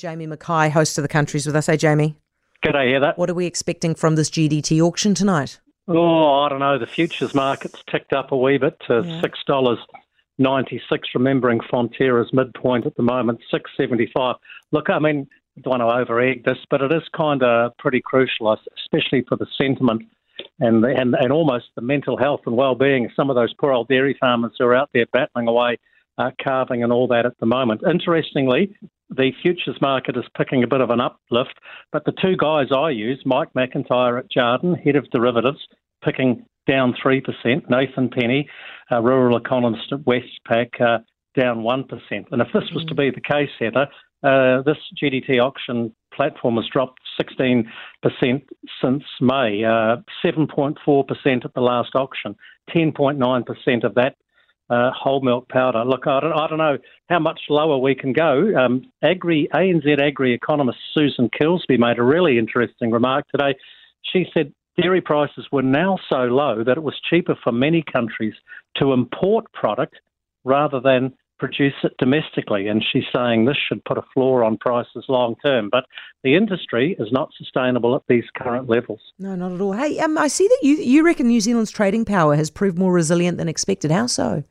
Jamie Mackay, host of the Country's with us. Hey, Jamie. G'day, Heather. What are we expecting from this GDT auction tonight? Oh, I don't know. The futures market's ticked up a wee bit to yeah. six dollars ninety six. Remembering Fonterra's midpoint at the moment, six seventy five. Look, I mean, I don't want to over egg this, but it is kind of pretty crucial, especially for the sentiment and, and and almost the mental health and well being of some of those poor old dairy farmers who are out there battling away, uh, calving and all that at the moment. Interestingly, the futures market is picking a bit of an uplift, but the two guys I use, Mike McIntyre at Jarden, head of derivatives, picking down 3%, Nathan Penny, a rural economist at Westpac, uh, down 1%. And if this was to be the case, Heather, uh, this GDT auction platform has dropped 16% since May, uh, 7.4% at the last auction, 10.9% of that uh, whole milk powder. Look, I don't, I don't, know how much lower we can go. Um, Agri ANZ Agri economist Susan Kilsby made a really interesting remark today. She said dairy prices were now so low that it was cheaper for many countries to import product rather than produce it domestically. And she's saying this should put a floor on prices long term. But the industry is not sustainable at these current levels. No, not at all. Hey, um, I see that you, you reckon New Zealand's trading power has proved more resilient than expected. How so?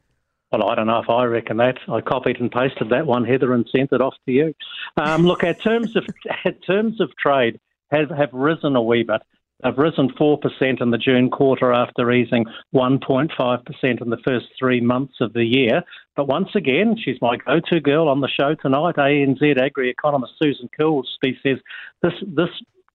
Well, I don't know if I reckon that. I copied and pasted that one, Heather, and sent it off to you. Um, look, our terms of our terms of trade have, have risen a wee bit. They've risen 4% in the June quarter after easing 1.5% in the first three months of the year. But once again, she's my go to girl on the show tonight. ANZ agri economist Susan Kilsby says this, this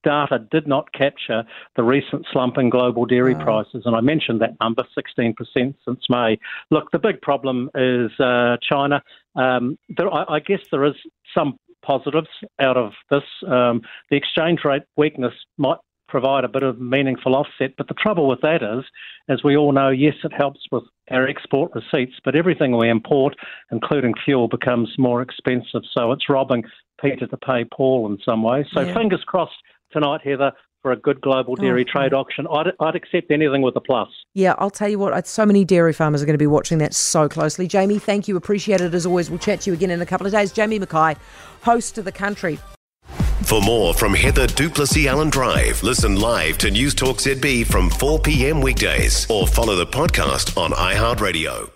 data did not capture the recent slump in global dairy oh. prices. And I mentioned that number, 16% since May. Look, the big problem is uh, China. Um, there, I, I, guess there is some positives out of this. Um, the exchange rate weakness might provide a bit of meaningful offset. But the trouble with that is, as we all know, yes, it helps with our export receipts, but everything we import, including fuel, becomes more expensive. So it's robbing Peter to pay Paul in some ways. So yeah. fingers crossed tonight, Heather, for a good global dairy oh, trade auction. I'd, I'd, accept anything with a plus. Yeah, I'll tell you what, uh, so many dairy farmers are going to be watching that so closely. Jamie, thank you. Appreciate it as always. We'll chat to you again in a couple of days. Jamie Mackay, host of the country. For more from Heather du Plessis-Allen Drive, listen live to News Talk ZB from 4 p.m. weekdays or follow the podcast on iHeartRadio.